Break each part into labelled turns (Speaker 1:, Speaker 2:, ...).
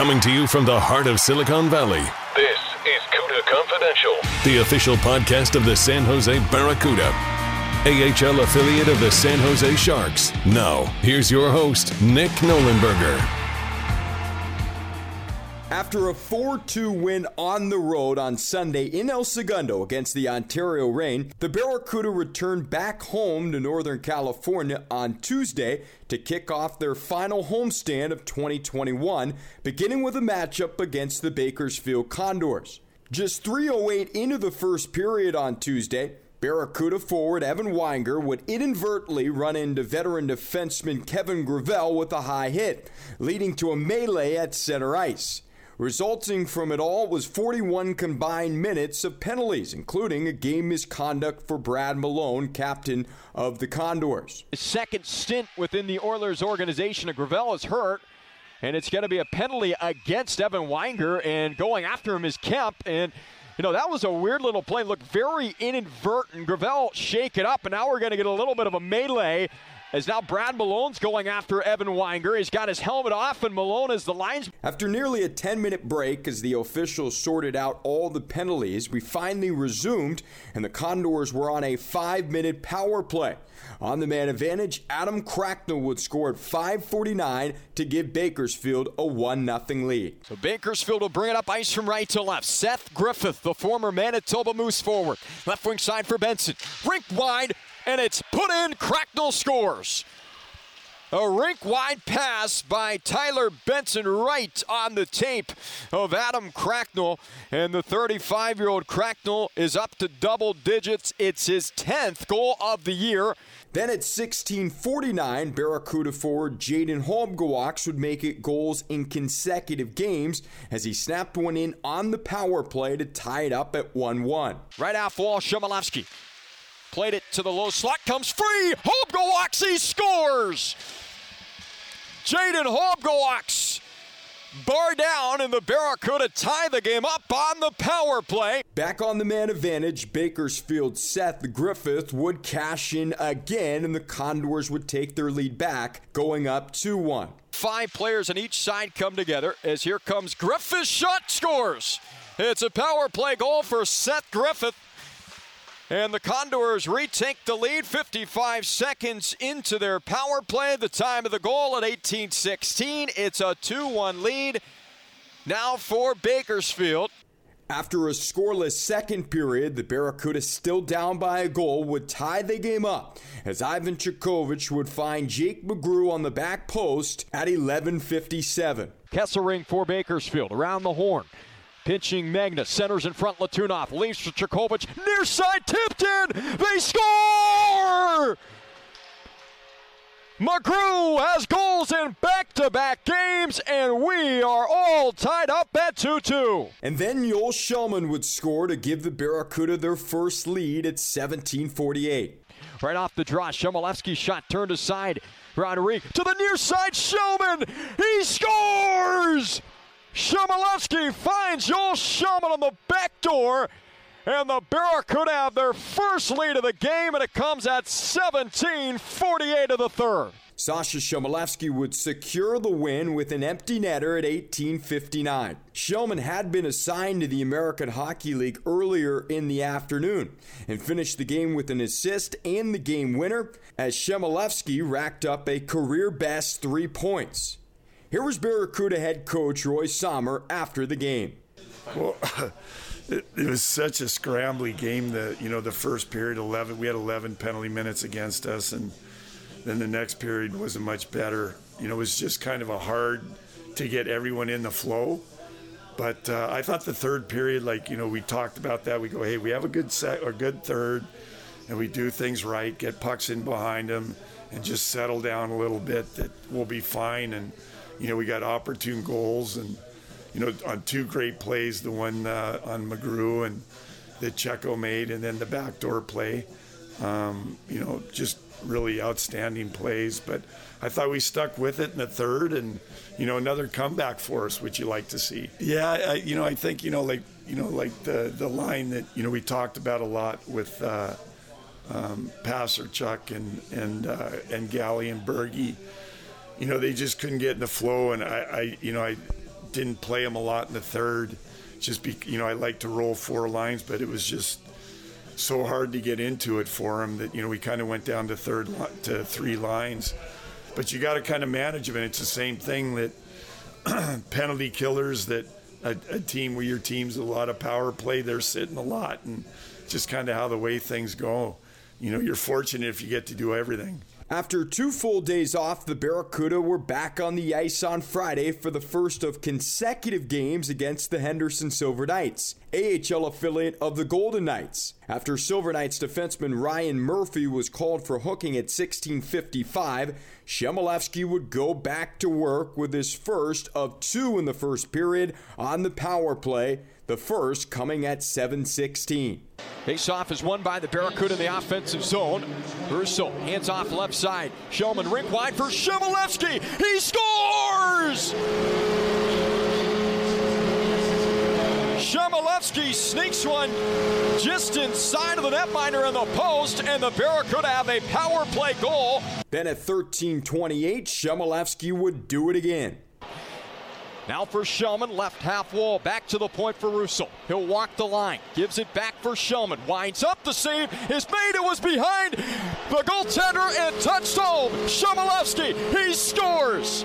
Speaker 1: Coming to you from the heart of Silicon Valley,
Speaker 2: This is CUDA Confidential.
Speaker 1: the official podcast of the San Jose Barracuda, AHL affiliate of the San Jose Sharks. Now, here's your host, Nick Nollenberger.
Speaker 3: After a 4 2 win on the road on Sunday in El Segundo against the Ontario Reign, the Barracuda returned back home to Northern California on Tuesday to kick off their final homestand of 2021, beginning with a matchup against the Bakersfield Condors. Just 3.08 into the first period on Tuesday, Barracuda forward Evan Weinger would inadvertently run into veteran defenseman Kevin Gravel with a high hit, leading to a melee at center ice. Resulting from it all was 41 combined minutes of penalties, including a game misconduct for Brad Malone, captain of the Condors.
Speaker 4: His second stint within the Oilers organization. Gravel is hurt, and it's going to be a penalty against Evan Weinger, and going after him is Kemp. And, you know, that was a weird little play. Looked very inadvertent. Gravel shake it up, and now we're going to get a little bit of a melee. As now Brad Malone's going after Evan Weinger. He's got his helmet off, and Malone is the lines.
Speaker 3: After nearly a 10 minute break, as the officials sorted out all the penalties, we finally resumed, and the Condors were on a five minute power play. On the man advantage, Adam Cracknell would score at 5.49 to give Bakersfield a 1 0 lead.
Speaker 4: So Bakersfield will bring it up ice from right to left. Seth Griffith, the former Manitoba Moose forward. Left wing side for Benson. Rink wide, and it's put in. Cracknell scores. A rink wide pass by Tyler Benson right on the tape of Adam Cracknell. And the 35 year old Cracknell is up to double digits. It's his 10th goal of the year.
Speaker 3: Then at 16:49, Barracuda forward Jayden Halbgewachs would make it goals in consecutive games as he snapped one in on the power play to tie it up at 1-1.
Speaker 4: Right off wall, Chmelevski. Played it to the low slot, comes free. Halbgewachs, he scores! Jayden Halbgewachs bar down, and the Barracuda tie the game up on the power play.
Speaker 3: Back on the man advantage, Bakersfield Seth Griffith would cash in again, and the Condors would take their lead back, going up 2 1.
Speaker 4: Five players on each side come together as here comes Griffith's shot scores. It's a power play goal for Seth Griffith. And the Condors retake the lead 55 seconds into their power play. The time of the goal at 18:16. It's a 2-1 lead now for Bakersfield.
Speaker 3: After a scoreless second period, the Barracuda, still down by a goal, would tie the game up as Ivan Chekhovich would find Jake McGrew on the back post at 11:57.
Speaker 4: Kesselring for Bakersfield around the horn. Pinching Magnus, centers in front, Letunov, leaves to Chekhovich, near side, tipped in, they score! McGrew has goals in back-to-back games, and we are all tied up at 2-2.
Speaker 3: And then Joel Kellman would score to give the Barracuda their first lead at 1748.
Speaker 4: Right off the draw, Chmelevski shot turned aside. Roderick to the near side, Kellman, he scores! Chmelevski finds Joel Kellman on the back door. And the Barracuda have their first lead of the game, and it comes at 17:48 of the third.
Speaker 3: Sasha Chmelevski would secure the win with an empty netter at 1859. Kellman had been assigned to the American Hockey League earlier in the afternoon and finished the game with an assist and the game winner as Chmelevski racked up a career best three points. Here was Barracuda head coach Roy Sommer after the game.
Speaker 5: Well, it, it was such a scrambly game. that you know the first period, eleven, we had eleven penalty minutes against us, and then the next period wasn't much better. You know, it was just kind of a hard to get everyone in the flow. But uh, I thought the third period, like you know, we talked about that. We go, hey, we have a good set or good third, and we do things right, get pucks in behind them, and just settle down a little bit. That we'll be fine. And you know, we got opportune goals and, you know, on two great plays, the one uh, on McGrew and that Checo made, and then the backdoor play. Um, you know, just really outstanding plays. But I thought we stuck with it in the third, and you know, another comeback for us, which you like to see. Yeah, I, you know, I think you know, like you know, like the the line that you know we talked about a lot with uh, um, Passer Chuck and and uh, and Galley and Bergie. You know, they just couldn't get in the flow, and I, I you know, I didn't play them a lot in the third. Just be, you know, I like to roll four lines, but it was just so hard to get into it for him that you know we kind of went down to third to three lines. But you got to kind of manage them, and it's the same thing that penalty killers that a, a, team where your team's a lot of power play, they're sitting a lot, and just kind of how the way things go. You know, you're fortunate if you get to do everything.
Speaker 3: After two full days off, the Barracuda were back on the ice on Friday for the first of consecutive games against the Henderson Silver Knights, AHL affiliate of the Golden Knights. After Silver Knights defenseman Ryan Murphy was called for hooking at 16:55, Chmelevski would go back to work with his first of two in the first period on the power play, the first coming at 7:16.
Speaker 4: Face-off is won by the Barracuda in the offensive zone. Russo hands off left side. Kellman rink wide for Chmelevski. He scores! Chmelevski sneaks one just inside of the netminder in the post, and the Barracuda have a power play goal.
Speaker 3: Then at 13:28, Chmelevski would do it again.
Speaker 4: Now for Kellman, left half wall, back to the point for Russo. He'll walk the line, gives it back for Kellman, winds up the save, is made, it was behind the goaltender and touched home. Chmelevski, he scores!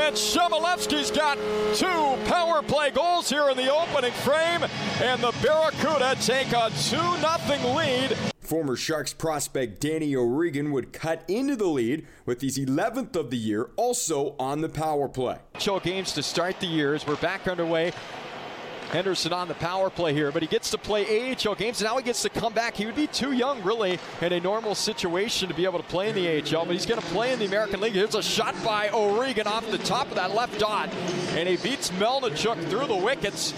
Speaker 4: And Chmelevski's got two power play goals here in the opening frame, and the Barracuda take a 2 0 lead.
Speaker 3: Former Sharks prospect Danny O'Regan would cut into the lead with his 11th of the year, also on the power play.
Speaker 4: Show games to start the year as we're back underway. Henderson on the power play here, but he gets to play AHL games, and now he gets to come back. He would be too young, really, in a normal situation to be able to play in the AHL, but he's going to play in the American League. Here's a shot by O'Regan off the top of that left dot, and he beats Melnichuk through the wickets.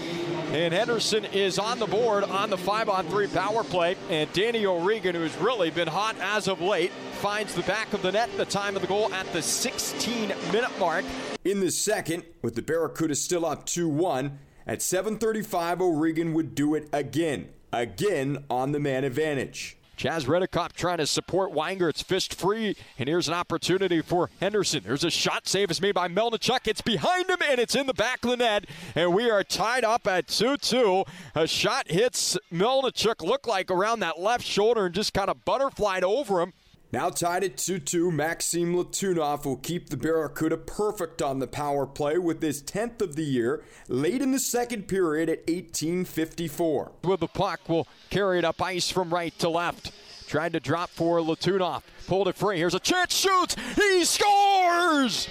Speaker 4: And Henderson is on the board on the five on three power play. And Danny O'Regan, who's really been hot as of late, finds the back of the net the time of the goal at the 16 minute mark.
Speaker 3: In the second, with the Barracuda still up 2 1, at 7:35 O'Regan would do it again, again on the man advantage.
Speaker 4: Chaz Reddekopp trying to support Weinger. fist free, and here's an opportunity for Henderson. There's a shot save is made by Melnichuk. It's behind him, and it's in the back of the net, and we are tied up at 2-2. A shot hits Melnichuk, looked like around that left shoulder, and just kind of butterflied over him.
Speaker 3: Now tied at 2 2, Maxim Letunov will keep the Barracuda perfect on the power play with his 10th of the year late in the second period at 1854.
Speaker 4: With the puck, will carry it up ice from right to left. Trying to drop for Letunov. Pulled it free. Here's a chance. Shoots. He scores!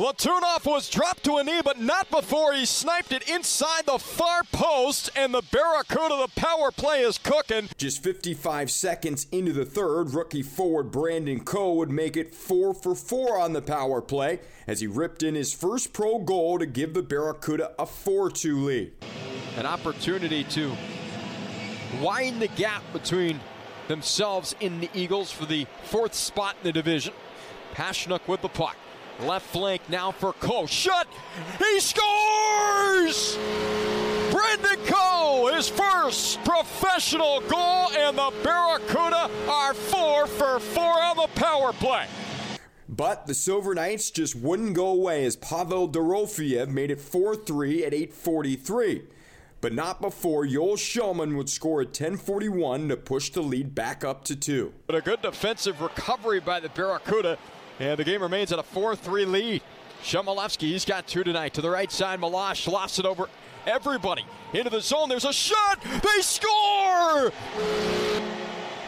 Speaker 4: Letunov was dropped to a knee, but not before he sniped it inside the far post, and the Barracuda, the power play is cooking.
Speaker 3: Just 55 seconds into the third, rookie forward Brandon Coe would make it 4 for 4 on the power play as he ripped in his first pro goal to give the Barracuda a 4 2 lead.
Speaker 4: An opportunity to widen the gap between themselves in the Eagles for the fourth spot in the division. Pashnuk with the puck. Left flank now for Coe. Shut! He scores! Brendan Coe, his first professional goal, and the Barracuda are four for four on the power play.
Speaker 3: But the Silver Knights just wouldn't go away as Pavel Dorofeyev made it 4 3 at 843. But not before Joel Kellman would score at 1041 to push the lead back up to 2.
Speaker 4: But a good defensive recovery by the Barracuda and the game remains at a 4 3 lead. Chmelevski, he's got two tonight. To the right side, Malash lost it over everybody. Into the zone, there's a shot. They score!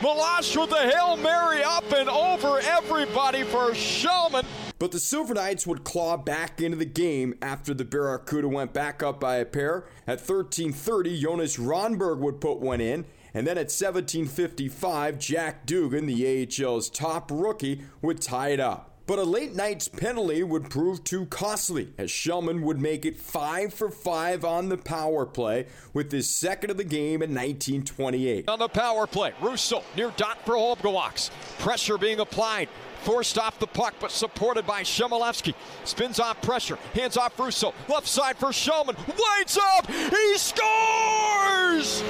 Speaker 4: Malash with the Hail Mary up and over everybody for Kellman.
Speaker 3: But the Silver Knights would claw back into the game after the Barracuda went back up by a pair. At 13:30, Jonas Rondbjerg would put one in, and then at 17:55, Jack Dugan, the AHL's top rookie, would tie it up. But a late night's penalty would prove too costly, as Kellman would make it 5 for 5 on the power play with his second of the game in 1928.
Speaker 4: On the power play, Russo near dot for Halbgewachs. Pressure being applied. Forced off the puck, but supported by Chmelevski. Spins off pressure, hands off Russo. Left side for Kellman. Lights up! He scores!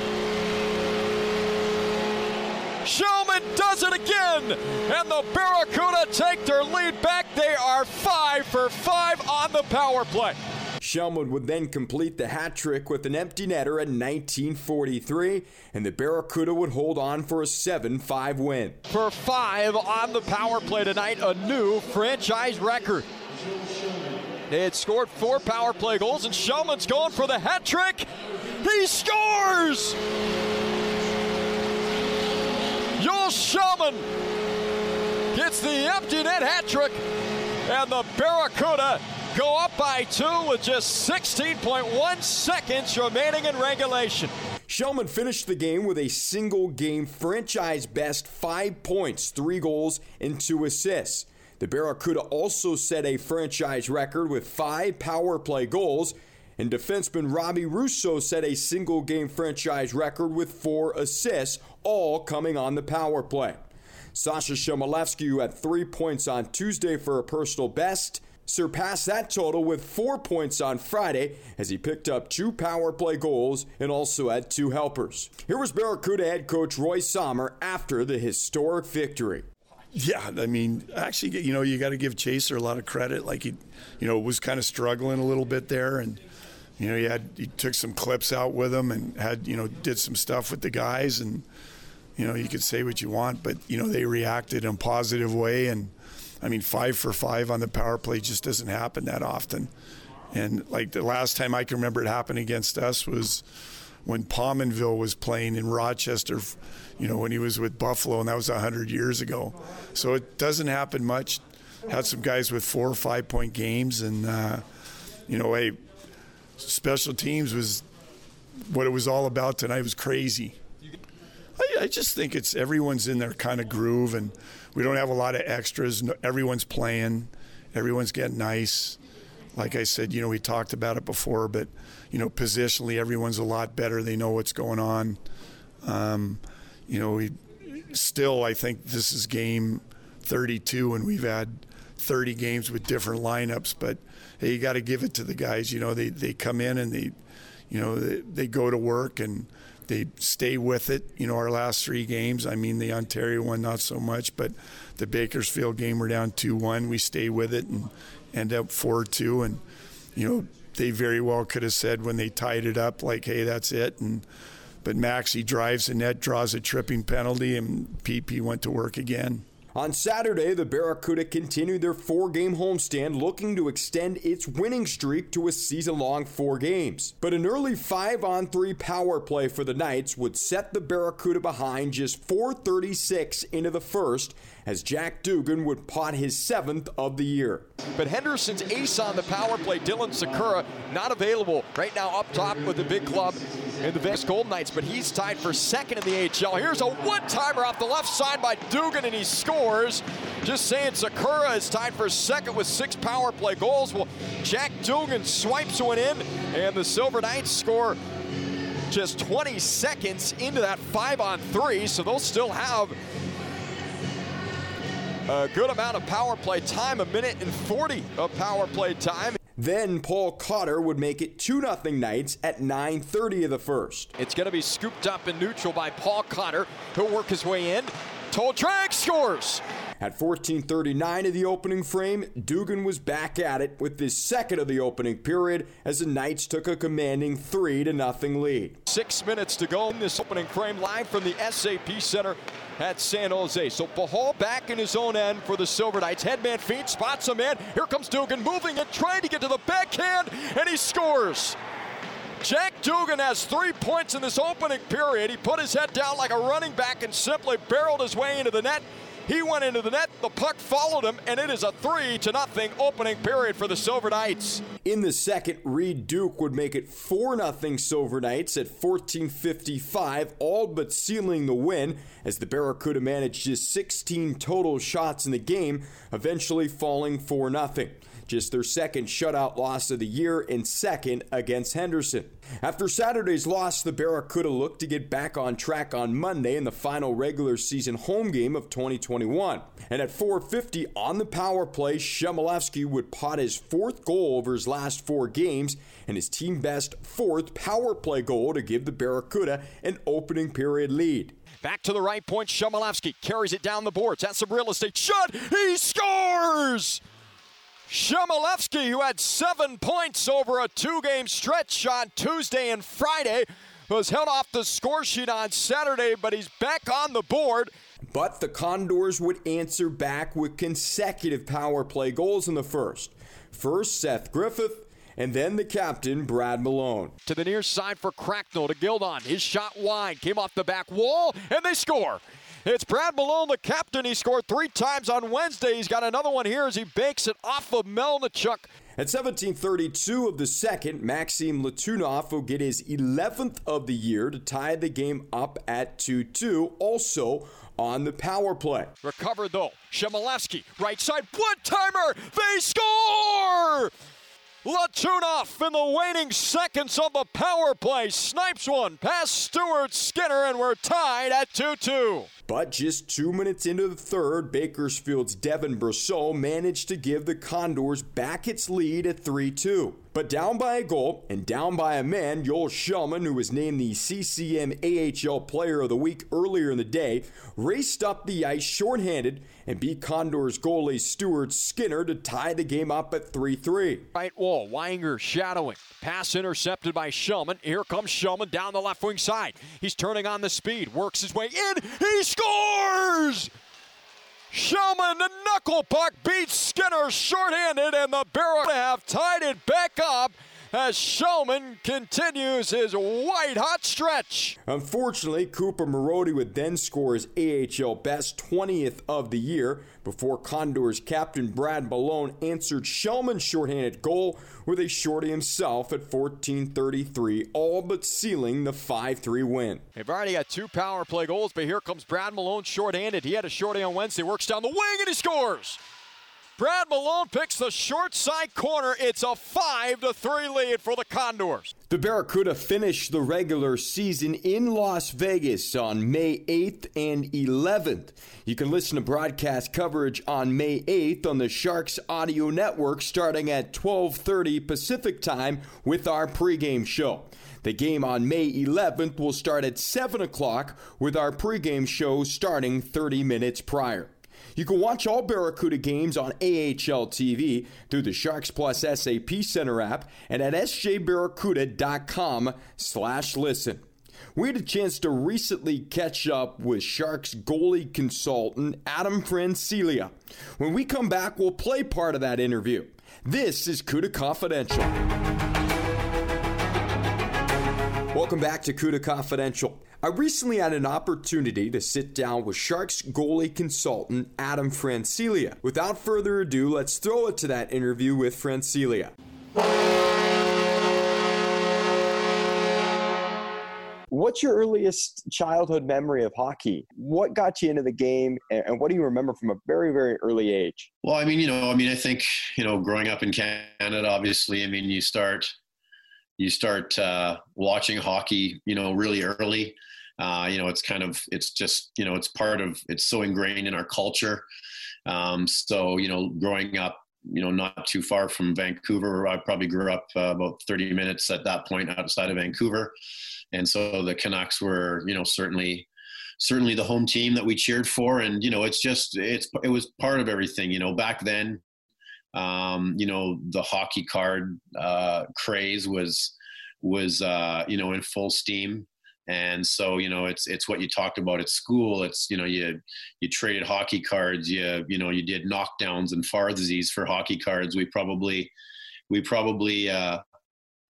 Speaker 4: Kellman does it again, and the Barracuda take their lead back. They are five for five on the power play.
Speaker 3: Kellman would then complete the hat trick with an empty netter in 1943, and the Barracuda would hold on for a 7 5 win.
Speaker 4: For five on the power play tonight, a new franchise record. They had scored four power play goals, and Kellman's going for the hat trick. He scores! Joel Kellman gets the empty net hat trick, and the Barracuda go up by two with just 16.1 seconds remaining in regulation.
Speaker 3: Kellman finished the game with a single game franchise best five points, three goals, and two assists. The Barracuda also set a franchise record with five power play goals, and defenseman Robbie Russo set a single game franchise record with four assists, all coming on the power play. Sasha Chmelevski, who had three points on Tuesday for a personal best, surpassed that total with four points on Friday as he picked up two power play goals and also had two helpers. Here was Barracuda head coach Roy Sommer after the historic victory.
Speaker 5: Yeah, I mean, actually, you know, you got to give Chaser a lot of credit. Like he, you know, was kind of struggling a little bit there, and you know, he had he took some clips out with him and had you know did some stuff with the guys, and you know, you could say what you want, but you know, they reacted in a positive way, and I mean, five for five on the power play just doesn't happen that often. And like the last time I can remember it happening against us was when Pominville was playing in Rochester, you know, when he was with Buffalo, and that was 100 years ago. So it doesn't happen much. Had some guys with four or five point games, and, uh, you know, hey, special teams was what it was all about tonight. It was crazy. I, I just think it's everyone's in their kind of groove, and we don't have a lot of extras. Everyone's playing, everyone's getting nice. Like I said, you know, we talked about it before, but you know, positionally, everyone's a lot better. They know what's going on. Um, you know, we still, I think this is game 32, and we've had 30 games with different lineups. But hey, you got to give it to the guys. You know, they they come in and they, you know, they, they go to work and they stay with it. You know, our last three games, I mean, the Ontario one, not so much, but the Bakersfield game, we're down 2 1. We stay with it and end up 4 2. And, you know, they very well could have said when they tied it up, like, hey, that's it. And, but Maxi drives the net, draws a tripping penalty, and PP went to work again.
Speaker 3: On Saturday, the Barracuda continued their four game homestand, looking to extend its winning streak to a season long four games. But an early 5 on 3 power play for the Knights would set the Barracuda behind just 436 into the first as Jack Dugan would pot his seventh of the year.
Speaker 4: But Henderson's ace on the power play, Dylan Sikura, not available right now up top with the big club in the Vegas Golden Knights, but he's tied for second in the AHL. Here's a one-timer off the left side by Dugan, and he scores. Just saying, Sikura is tied for second with six power play goals. Well, Jack Dugan swipes one in, and the Silver Knights score just 20 seconds into that five on three, so they'll still have a good amount of power play time, a minute and 40 of power play time.
Speaker 3: Then Paul Cotter would make it 2 0 Knights at 9.30 of the first.
Speaker 4: It's going to be scooped up in neutral by Paul Cotter. He'll work his way in. Toldrag scores.
Speaker 3: At 14:39 of the opening frame, Dugan was back at it with his second of the opening period as the Knights took a commanding 3 to nothing lead.
Speaker 4: 6 minutes to go in this opening frame live from the SAP Center at San Jose. So Pachal back in his own end for the Silver Knights. Headman feet, spots a man. Here comes Dugan moving and trying to get to the backhand, and he scores. Jack Dugan has three points in this opening period. He put his head down like a running back and simply barreled his way into the net. He went into the net, the puck followed him, and it is a 3 to nothing opening period for the Silver Knights.
Speaker 3: In the second, Reid Duke would make it 4 0 Silver Knights at 14.55, all but sealing the win as the Barracuda managed just 16 total shots in the game, eventually falling 4 0 just their second shutout loss of the year and second against Henderson. After Saturday's loss, the Barracuda looked to get back on track on Monday in the final regular season home game of 2021. And at 4:50 on the power play, Chmelevski would pot his fourth goal over his last four games and his team best fourth power play goal to give the Barracuda an opening period lead.
Speaker 4: Back to the right point, Chmelevski carries it down the boards. That's some real estate shot. He scores! Chmelevski, who had seven points over a two game stretch on Tuesday and Friday, was held off the score sheet on Saturday, but he's back on the board.
Speaker 3: But the Condors would answer back with consecutive power play goals in the first. First, Seth Griffith, and then the captain, Brad Malone.
Speaker 4: To the near side for Cracknell to Gildon. His shot wide, came off the back wall, and they score. It's Brad Malone, the captain. He scored three times on Wednesday. He's got another one here as he bakes it off of Melnichuk.
Speaker 3: At 17:32 of the second, Maxim Letunov will get his 11th of the year to tie the game up at 2-2. Also on the power play.
Speaker 4: Recovered though. Chmelevski, right side, one timer. They score! Letunov in the waning seconds of the power play snipes one past Stuart Skinner, and we're tied at 2 2.
Speaker 3: But just two minutes into the third, Bakersfield's Devin Brosseau managed to give the Condors back its lead at 3 2. But down by a goal and down by a man, Joel Kellman, who was named the CCM AHL Player of the Week earlier in the day, raced up the ice shorthanded and beat Condors goalie Stuart Skinner to tie the game up at 3 3.
Speaker 4: Right wall, Weinger shadowing. Pass intercepted by Kellman. Here comes Kellman down the left wing side. He's turning on the speed, works his way in. He scores! Kellman, the knuckle puck beats Skinner shorthanded, and the Barrel have tied it back up as Kellman continues his white hot stretch.
Speaker 3: Unfortunately, Cooper Marody would then score his AHL best 20th of the year before Condors captain Brad Malone answered Kellman's shorthanded goal with a shorty himself at 14:33, all but sealing the 5-3 win.
Speaker 4: They've already got two power play goals, but here comes Brad Malone shorthanded. He had a shorty on Wednesday, works down the wing and he scores. Brad Malone picks the short side corner. It's a 5 to 3 lead for the Condors.
Speaker 3: The Barracuda finished the regular season in Las Vegas on May 8th and 11th. You can listen to broadcast coverage on May 8th on the Sharks Audio Network starting at 12:30 Pacific Time with our pregame show. The game on May 11th will start at 7 o'clock with our pregame show starting 30 minutes prior. You can watch all Barracuda games on AHL TV through the Sharks Plus SAP Center app and at sjbarracuda.com slash listen. We had a chance to recently catch up with Sharks goalie consultant Adam Francilia. When we come back, we'll play part of that interview. This is CUDA Confidential. Welcome back to CUDA Confidential. I recently had an opportunity to sit down with Sharks goalie consultant Adam Francilia. Without further ado, let's throw it to that interview with Francilia.
Speaker 6: What's your earliest childhood memory of hockey? What got you into the game, and what do you remember from a very, very early age?
Speaker 7: Well, I mean, you know, I mean, I think you know, growing up in Canada, obviously, I mean, you start you start uh, watching hockey, you know, really early. Uh, you know, it's kind of, it's just, you know, it's part of, it's so ingrained in our culture. Um, so, you know, growing up, you know, not too far from Vancouver, I probably grew up uh, about 30 minutes at that point outside of Vancouver. And so the Canucks were, you know, certainly, certainly the home team that we cheered for. And, you know, it's just, it's, it was part of everything, you know, back then, um, you know, the hockey card uh, craze was, was, uh, you know, in full steam and so you know it's it's what you talked about at school it's you know you you traded hockey cards you you know you did knockdowns and farthesies for hockey cards we probably we probably uh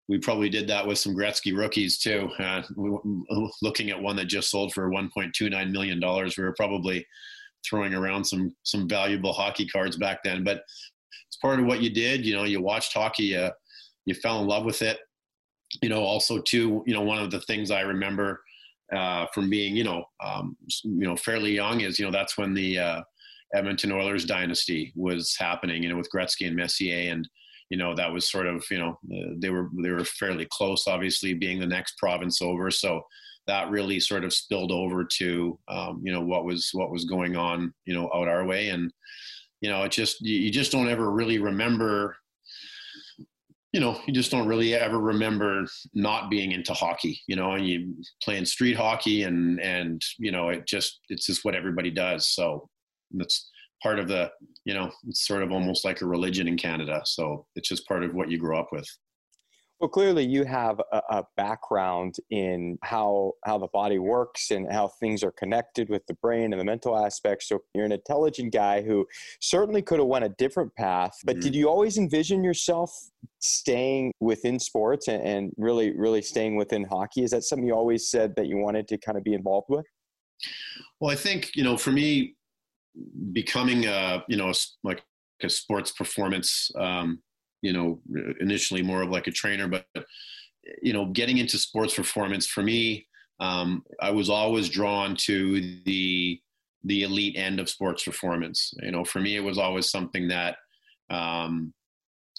Speaker 7: we probably did that with some Gretzky rookies too. Uh, looking at one that just sold for 1.29 million dollars, we were probably throwing around some some valuable hockey cards back then. But part of what you did. You know, you watched hockey, uh, you fell in love with it. You know, also too, you know, one of the things I remember uh, from being, you know, um, you know, fairly young is, you know, that's when the uh, Edmonton Oilers dynasty was happening, you know, with Gretzky and Messier, and you know that was sort of, you know, they were they were fairly close, obviously being the next province over, so that really sort of spilled over to, um, you know, what was what was going on, you know, out our way, and you know, it just you just don't ever really remember you know, you just don't really ever remember not being into hockey, you know, and you playing street hockey and, and, you know, it just, it's just what everybody does. So that's part of the, you know, it's sort of almost like a religion in Canada. So it's just part of what you grow up with.
Speaker 6: Well, clearly you have a, a, background in how how the body works and how things are connected with the brain and the mental aspects. So you're an intelligent guy who certainly could have went a different path. But mm-hmm. did you always envision yourself staying within sports and, and really really staying within hockey? Is that something you always said that you wanted to kind of be involved with?
Speaker 7: Well, I think you know, for me, becoming a you know like a sports performance um, you know, initially more of like a trainer, but you know, getting into sports performance for me, um, I was always drawn to the the elite end of sports performance. You know, for me, it was always something that, um,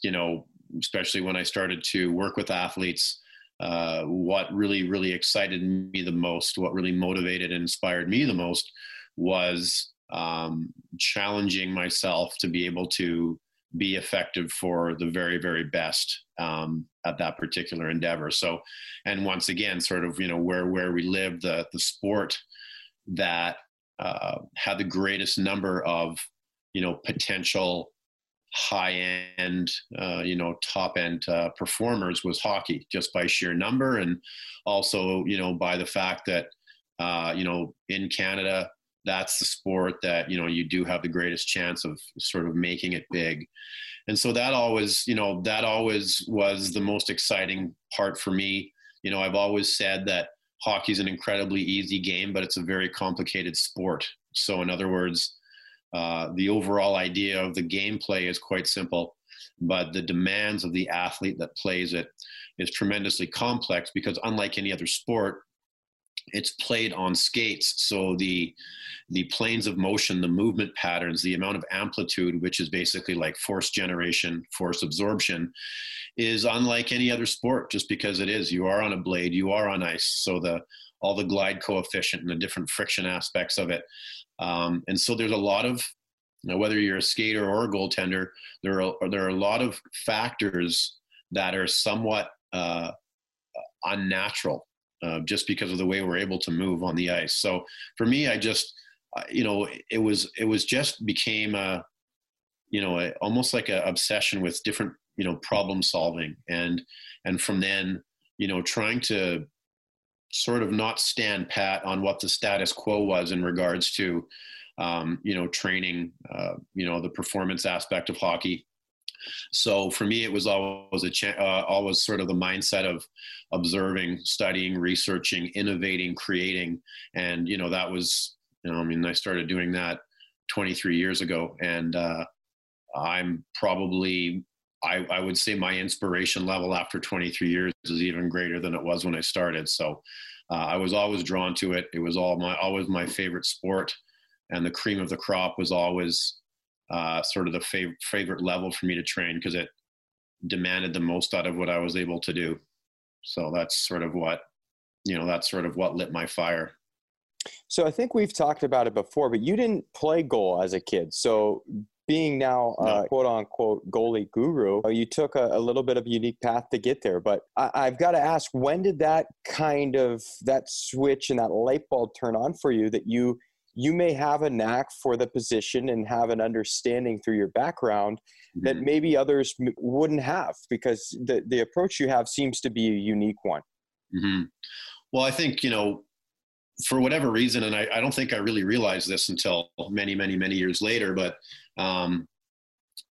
Speaker 7: you know, especially when I started to work with athletes, uh, what really, really excited me the most, what really motivated and inspired me the most, was um, challenging myself to be able to be effective for the very very best um, at that particular endeavor. So and once again sort of you know where where we live the the sport that uh, had the greatest number of you know potential high end uh, you know top end uh, performers was hockey just by sheer number. And also you know by the fact that uh, you know in canada that's the sport that you know you do have the greatest chance of sort of making it big. And so that always you know that always was the most exciting part for me. You know i've always said that hockey is an incredibly easy game but it's a very complicated sport. So in other words uh, the overall idea of the gameplay is quite simple but the demands of the athlete that plays it is tremendously complex because unlike any other sport it's played on skates. So the the planes of motion the movement patterns the amount of amplitude which is basically like force generation force absorption is unlike any other sport just because it is. You are on a blade you are on ice. So the all the glide coefficient and the different friction aspects of it. Um, and so there's a lot of whether you're a skater or a goaltender there are there are a lot of factors that are somewhat uh, unnatural uh, just because of the way we're able to move on the ice. So for me, I just, uh, you know, it was it was just became a, you know, a, almost like an obsession with different, you know, problem solving, and and from then, you know, trying to sort of not stand pat on what the status quo was in regards to, um, you know, training, uh, you know, the performance aspect of hockey so for me, it was always a cha- uh, always sort of the mindset of observing, studying, researching, innovating, creating, and you know that was you know I mean I started doing that 23 years ago, and uh, I'm probably I, I would say my inspiration level after 23 years is even greater than it was when I started. So uh, I was always drawn to it. It was all my always my favorite sport, and the cream of the crop was always uh, sort of the fav- favorite level for me to train because it demanded the most out of what I was able to do. So that's sort of what, you know, that's sort of what lit my fire.
Speaker 6: So I think we've talked about it before, but you didn't play goal as a kid. So being now a no. quote unquote goalie guru, uh, you took a, a, little bit of a unique path to get there. But I, I've got to ask, when did that kind of that switch and that light bulb turn on for you that you you may have a knack for the position and have an understanding through your background mm-hmm. that maybe others m- wouldn't have because the, the approach you have seems to be a unique one.
Speaker 7: Mm-hmm. Well, I think, you know, for whatever reason, and I, I, don't think I really realized this until many, many, many years later, but, um,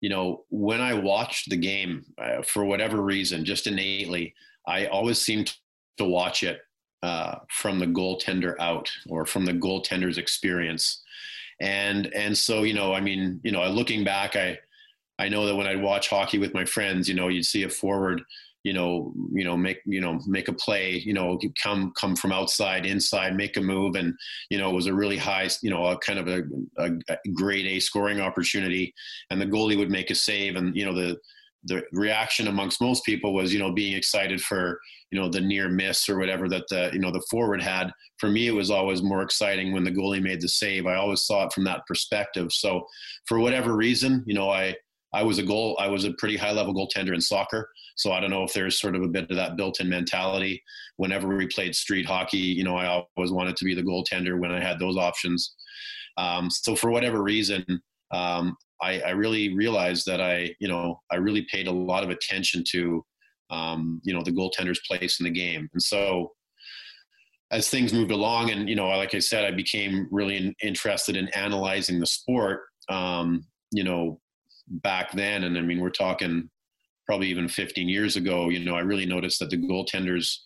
Speaker 7: you know, when I watched the game, uh, for whatever reason, just innately, I always seemed to watch it uh, from the goaltender out or from the goaltender's experience. and and so you know, I mean, you know, looking back, I I know that when I'd watch hockey with my friends, you know, you'd see a forward you know, you know, make you know, make a play, you know, come come from outside, inside, make a move, and you know, it was a really high, you know, a kind of a, a, a grade A scoring opportunity, and the goalie would make a save, and you know, the the reaction amongst most people was, you know, being excited for, you know, the near miss or whatever that the, you know, the forward had. For me, it was always more exciting when the goalie made the save. I always saw it from that perspective. So, for whatever reason, you know, I I was a goal, I was a pretty high level goaltender in soccer. So I don't know if there's sort of a bit of that built in mentality. Whenever we played street hockey, you know, I always wanted to be the goaltender when I had those options. Um, so for whatever reason, um, I, I, really realized that I, you know, I really paid a lot of attention to, um, you know, the goaltender's place in the game. And so as things moved along and, you know, like I said, I became really in, interested in analyzing the sport. Um, you know, back then, and I mean, we're talking probably even 15 years ago, you know, I really noticed that the goaltenders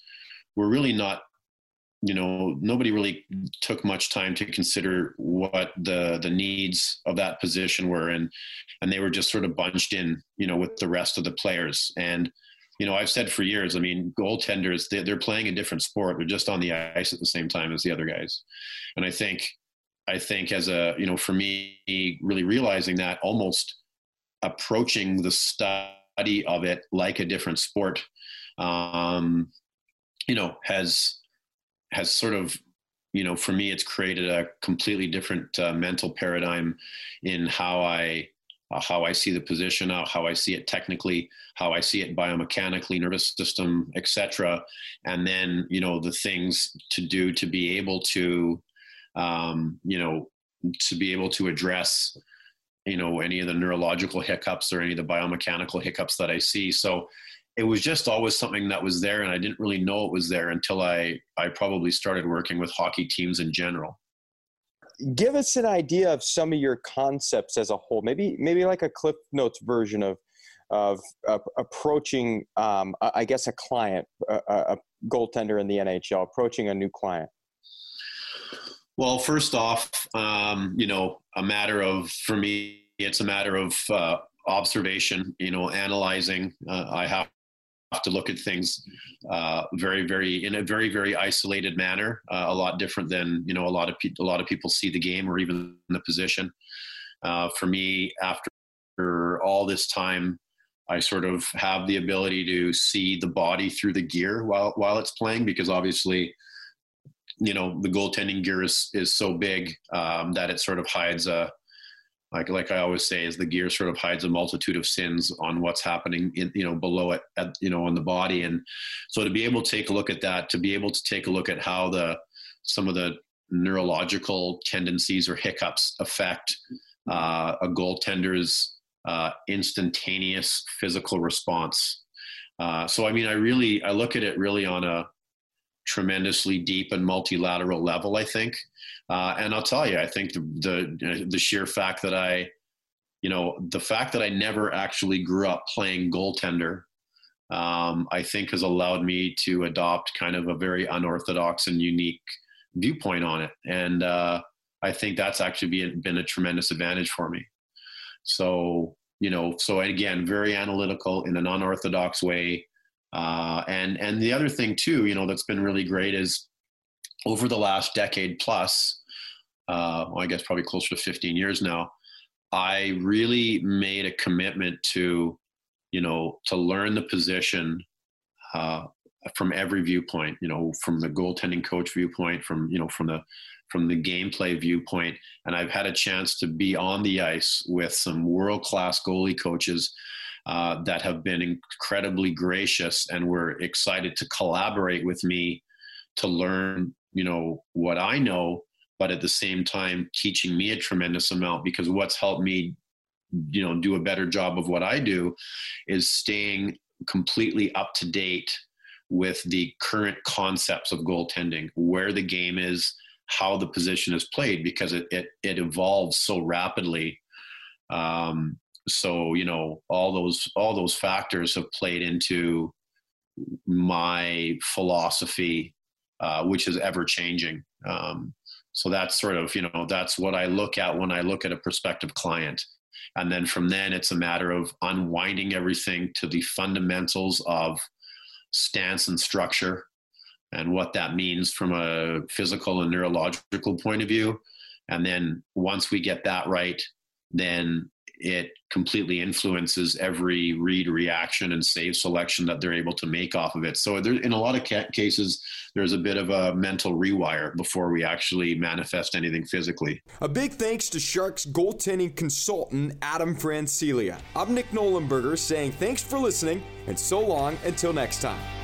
Speaker 7: were really not, you know, nobody really took much time to consider what the the needs of that position were, and and they were just sort of bunched in, you know, with the rest of the players. And you know, I've said for years, I mean, goaltenders they, they're playing a different sport. They're just on the ice at the same time as the other guys, and I think I think as a you know, for me, really realizing that almost approaching the study of it like a different sport, um, you know, has has sort of you know for me it's created a completely different uh, mental paradigm in how I uh, how I see the position, uh, how I see it technically, how I see it biomechanically, nervous system, etc. And then you know the things to do to be able to um, you know to be able to address you know any of the neurological hiccups or any of the biomechanical hiccups that I see. So it was just always something that was there, and I didn't really know it was there until I I probably started working with hockey teams in general.
Speaker 6: Give us an idea of some of your concepts as a whole. Maybe maybe like a Cliff Notes version of of uh, approaching, um, I guess, a client, a, a goaltender in the NHL, approaching a new client.
Speaker 7: Well, first off, um, you know, a matter of for me, it's a matter of uh, observation. You know, analyzing. Uh, I have to look at things uh, very, very in a very, very isolated manner. Uh, a lot different than you know a lot of people. A lot of people see the game or even the position. Uh, for me, after all this time, I sort of have the ability to see the body through the gear while while it's playing because obviously you know the goaltending gear is is so big um, that it sort of hides a like like I always say is the gear sort of hides a multitude of sins on what's happening in you know below it at, you know on the body and so to be able to take a look at that to be able to take a look at how the some of the neurological tendencies or hiccups affect uh, a goaltender's uh, instantaneous physical response. Uh, so I mean I really I look at it really on a tremendously deep and multilateral level. I think, uh, and I'll tell you, I think the, the the sheer fact that I, you know, the fact that I never actually grew up playing goaltender, um, I think has allowed me to adopt kind of a very unorthodox and unique viewpoint on it, and uh, I think that's actually been been a tremendous advantage for me. So you know, so again, very analytical in an unorthodox way. Uh, and and the other thing too, you know, that's been really great is over the last decade plus, uh, well, I guess probably closer to 15 years now, I really made a commitment to, you know, to learn the position uh, from every viewpoint. You know, from the goaltending coach viewpoint, from you know, from the from the gameplay viewpoint, and I've had a chance to be on the ice with some world class goalie coaches uh, that have been incredibly gracious and were excited to collaborate with me to learn, you know, what I know, but at the same time teaching me a tremendous amount because what's helped me, you know, do a better job of what I do is staying completely up to date with the current concepts of goaltending, where the game is, how the position is played, because it it, it evolves so rapidly. Um, so you know all those all those factors have played into my philosophy uh, which is ever changing um, So that's sort of, you know, that's what I look at when I look at a prospective client. And then from then, it's a matter of unwinding everything to the fundamentals of stance and structure and what that means from a physical and neurological point of view. And then once we get that right, then it completely influences every read reaction and save selection that they're able to make off of it. So there, in a lot of cases there's a bit of a mental rewire before we actually manifest anything physically.
Speaker 3: A big thanks to sharks goaltending consultant adam francilia. I'm nick nollenberger saying thanks for listening and so long until next time